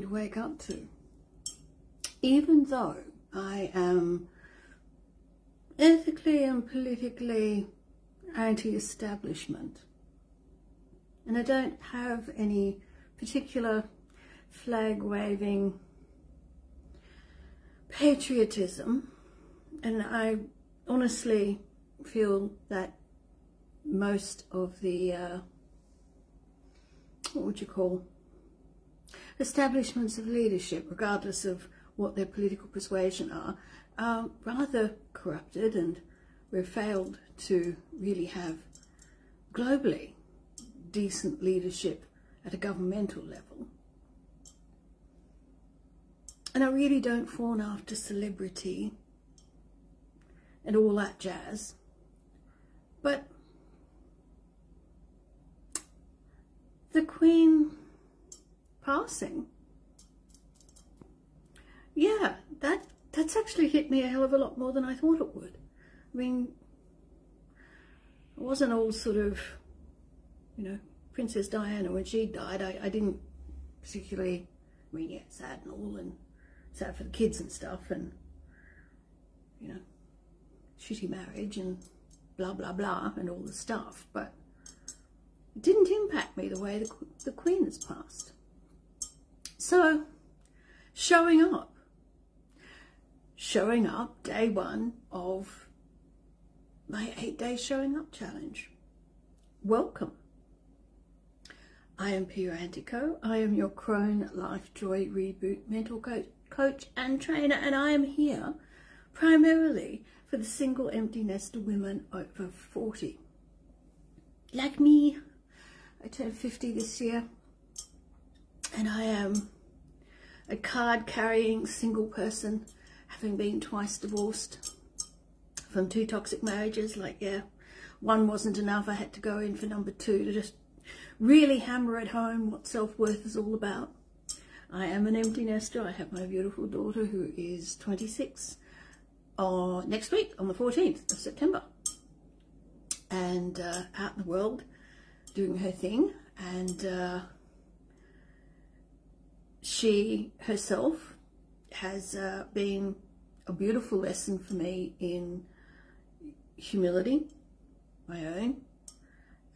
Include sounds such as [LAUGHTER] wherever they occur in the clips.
to wake up to. Even though I am ethically and politically anti-establishment, and I don't have any particular flag waving patriotism and I honestly feel that most of the uh, what would you call establishments of leadership regardless of what their political persuasion are are rather corrupted and we've failed to really have globally decent leadership at a governmental level. And I really don't fawn after celebrity and all that jazz. But the Queen passing, yeah, that that's actually hit me a hell of a lot more than I thought it would. I mean, it wasn't all sort of, you know, Princess Diana when she died. I, I didn't particularly, I mean, yeah, sad and all, and sad for the kids and stuff, and, you know, shitty marriage and blah, blah, blah, and all the stuff, but it didn't impact me the way the, the Queen has passed. So, showing up. Showing up, day one of my eight day showing up challenge. Welcome. I am Pia Antico. I am your Crone Life Joy Reboot mental coach, coach and trainer, and I am here primarily for the single empty nester women over 40. Like me, I turned 50 this year, and I am a card carrying single person, having been twice divorced from two toxic marriages. Like, yeah, one wasn't enough. I had to go in for number two to just really hammer at home what self-worth is all about. I am an empty nester. I have my beautiful daughter who is 26 uh, next week on the 14th of September. And uh, out in the world doing her thing. And uh, she herself has uh, been a beautiful lesson for me in humility, my own,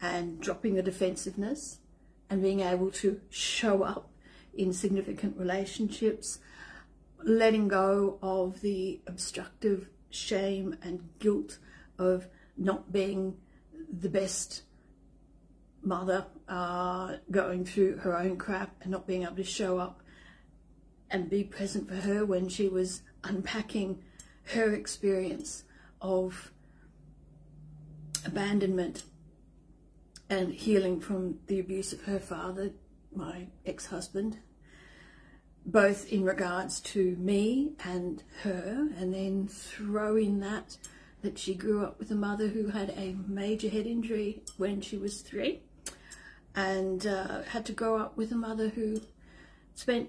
and dropping the defensiveness and being able to show up in significant relationships, letting go of the obstructive shame and guilt of not being the best mother, uh, going through her own crap and not being able to show up and be present for her when she was unpacking her experience of abandonment and healing from the abuse of her father, my ex-husband, both in regards to me and her, and then throw in that that she grew up with a mother who had a major head injury when she was three and uh, had to grow up with a mother who spent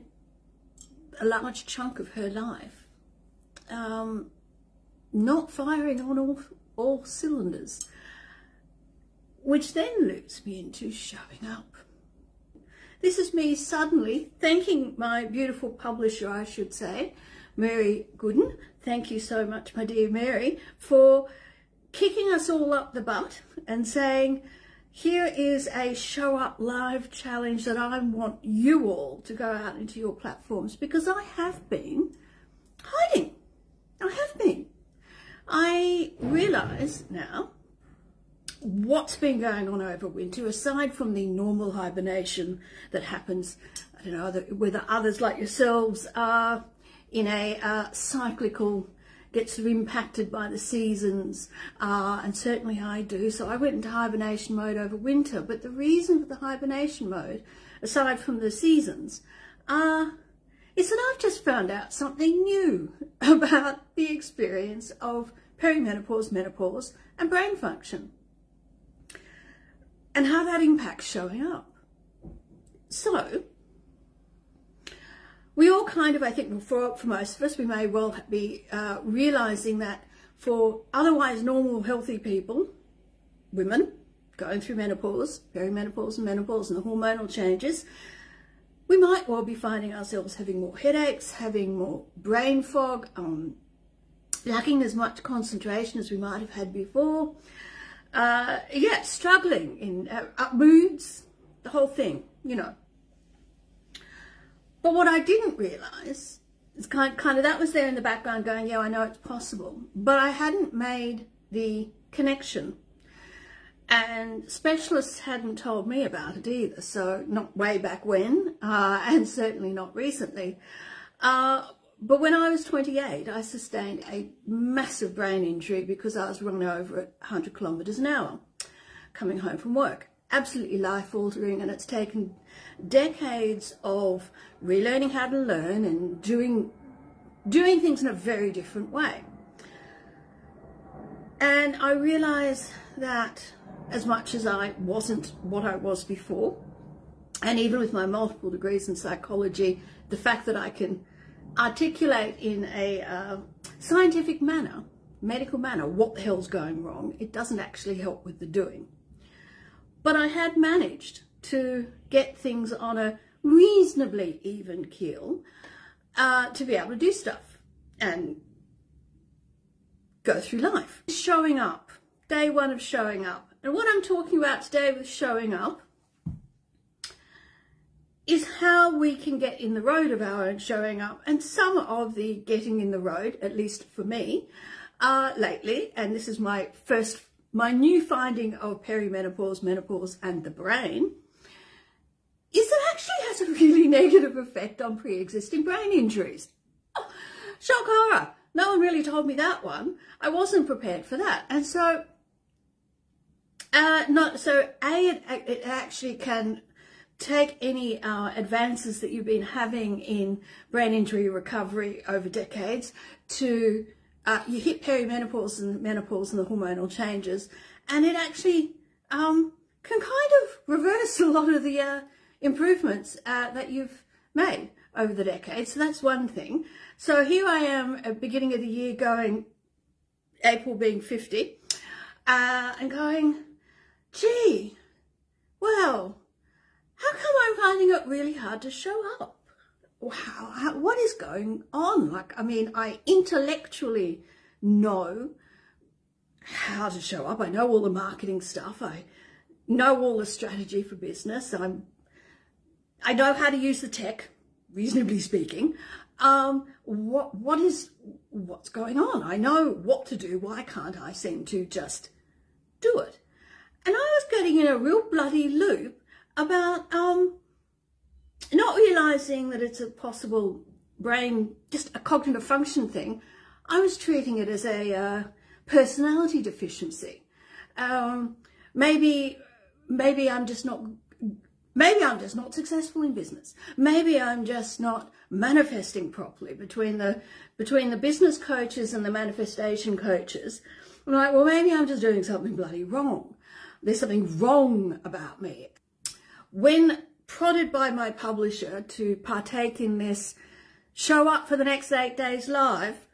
a large chunk of her life um, not firing on all, all cylinders which then loops me into showing up. This is me suddenly thanking my beautiful publisher, I should say, Mary Gooden. Thank you so much, my dear Mary, for kicking us all up the butt and saying, here is a show up live challenge that I want you all to go out into your platforms because I have been hiding. I have been. I realise now what's been going on over winter, aside from the normal hibernation that happens, I don't know, whether others like yourselves are in a uh, cyclical, gets impacted by the seasons, uh, and certainly I do. So I went into hibernation mode over winter, but the reason for the hibernation mode, aside from the seasons, uh, is that I've just found out something new [LAUGHS] about the experience of perimenopause, menopause, and brain function and how that impacts showing up. So, we all kind of, I think, for, for most of us, we may well be uh, realizing that for otherwise normal, healthy people, women going through menopause, perimenopause and menopause and the hormonal changes, we might well be finding ourselves having more headaches, having more brain fog, um, lacking as much concentration as we might have had before. Uh, yeah, struggling in uh, moods, the whole thing, you know. But what I didn't realise is kind, kind of that was there in the background going, yeah, I know it's possible. But I hadn't made the connection. And specialists hadn't told me about it either, so not way back when, uh, and certainly not recently. Uh, but when I was 28, I sustained a massive brain injury because I was run over at 100 kilometres an hour coming home from work. Absolutely life altering, and it's taken decades of relearning how to learn and doing doing things in a very different way. And I realize that as much as I wasn't what I was before, and even with my multiple degrees in psychology, the fact that I can articulate in a uh, scientific manner, medical manner, what the hell's going wrong, it doesn't actually help with the doing. But I had managed to get things on a reasonably even keel uh, to be able to do stuff and go through life. Showing up, day one of showing up. And what I'm talking about today with showing up is how we can get in the road of our own showing up. And some of the getting in the road, at least for me, uh, lately, and this is my first, my new finding of perimenopause, menopause, and the brain, is it actually has a really negative effect on pre-existing brain injuries. Oh, [LAUGHS] shock horror. No one really told me that one. I wasn't prepared for that. And so, uh, not, so A, it, it actually can take any uh, advances that you've been having in brain injury recovery over decades to uh, you hit perimenopause and menopause and the hormonal changes and it actually um, can kind of reverse a lot of the uh, improvements uh, that you've made over the decades. So that's one thing. So here I am at beginning of the year going, April being 50, uh, and going, gee, well, how come I'm finding it really hard to show up? How, what is going on? Like, I mean, I intellectually know how to show up. I know all the marketing stuff. I know all the strategy for business. I'm, I know how to use the tech, reasonably speaking. Um, what, what is, what's going on? I know what to do. Why can't I seem to just do it? And I was getting in a real bloody loop about um, not realizing that it's a possible brain, just a cognitive function thing. I was treating it as a uh, personality deficiency. Um, maybe, maybe I'm just not, maybe I'm just not successful in business. Maybe I'm just not manifesting properly between the, between the business coaches and the manifestation coaches. I'm like, well, maybe I'm just doing something bloody wrong. There's something wrong about me. When prodded by my publisher to partake in this show up for the next eight days live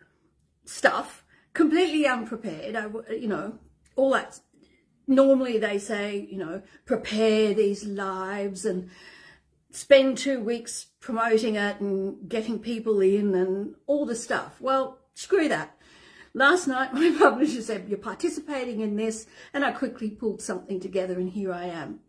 stuff, completely unprepared, I, you know, all that. Normally they say, you know, prepare these lives and spend two weeks promoting it and getting people in and all the stuff. Well, screw that. Last night, [LAUGHS] my publisher said, you're participating in this, and I quickly pulled something together, and here I am.